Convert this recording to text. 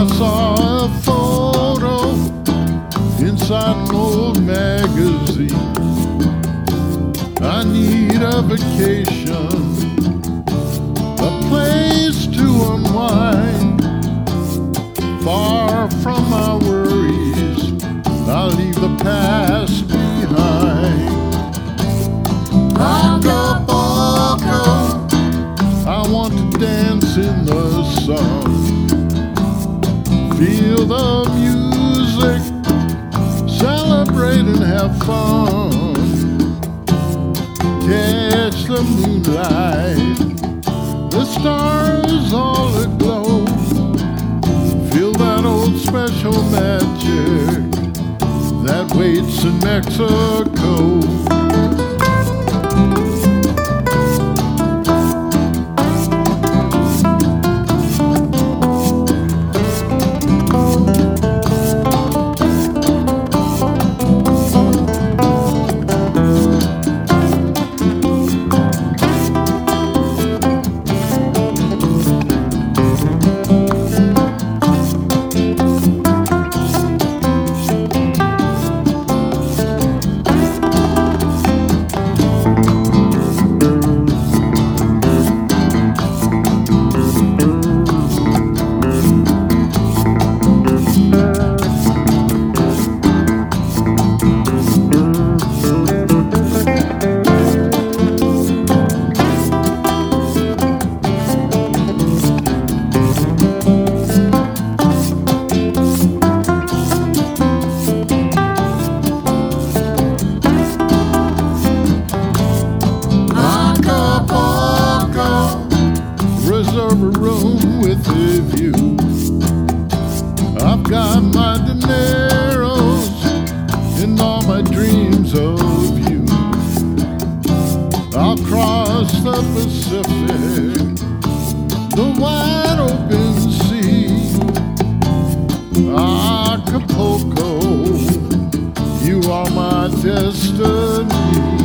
I saw a photo inside an old magazine. I need a vacation, a place to unwind, far from my worries. I'll leave the past behind. Feel the music, celebrate and have fun. Catch the moonlight, the stars all aglow. Feel that old special magic that waits in Mexico. View. I've got my dineros and all my dreams of you. I'll cross the Pacific, the wide open sea. Acapulco, you are my destiny.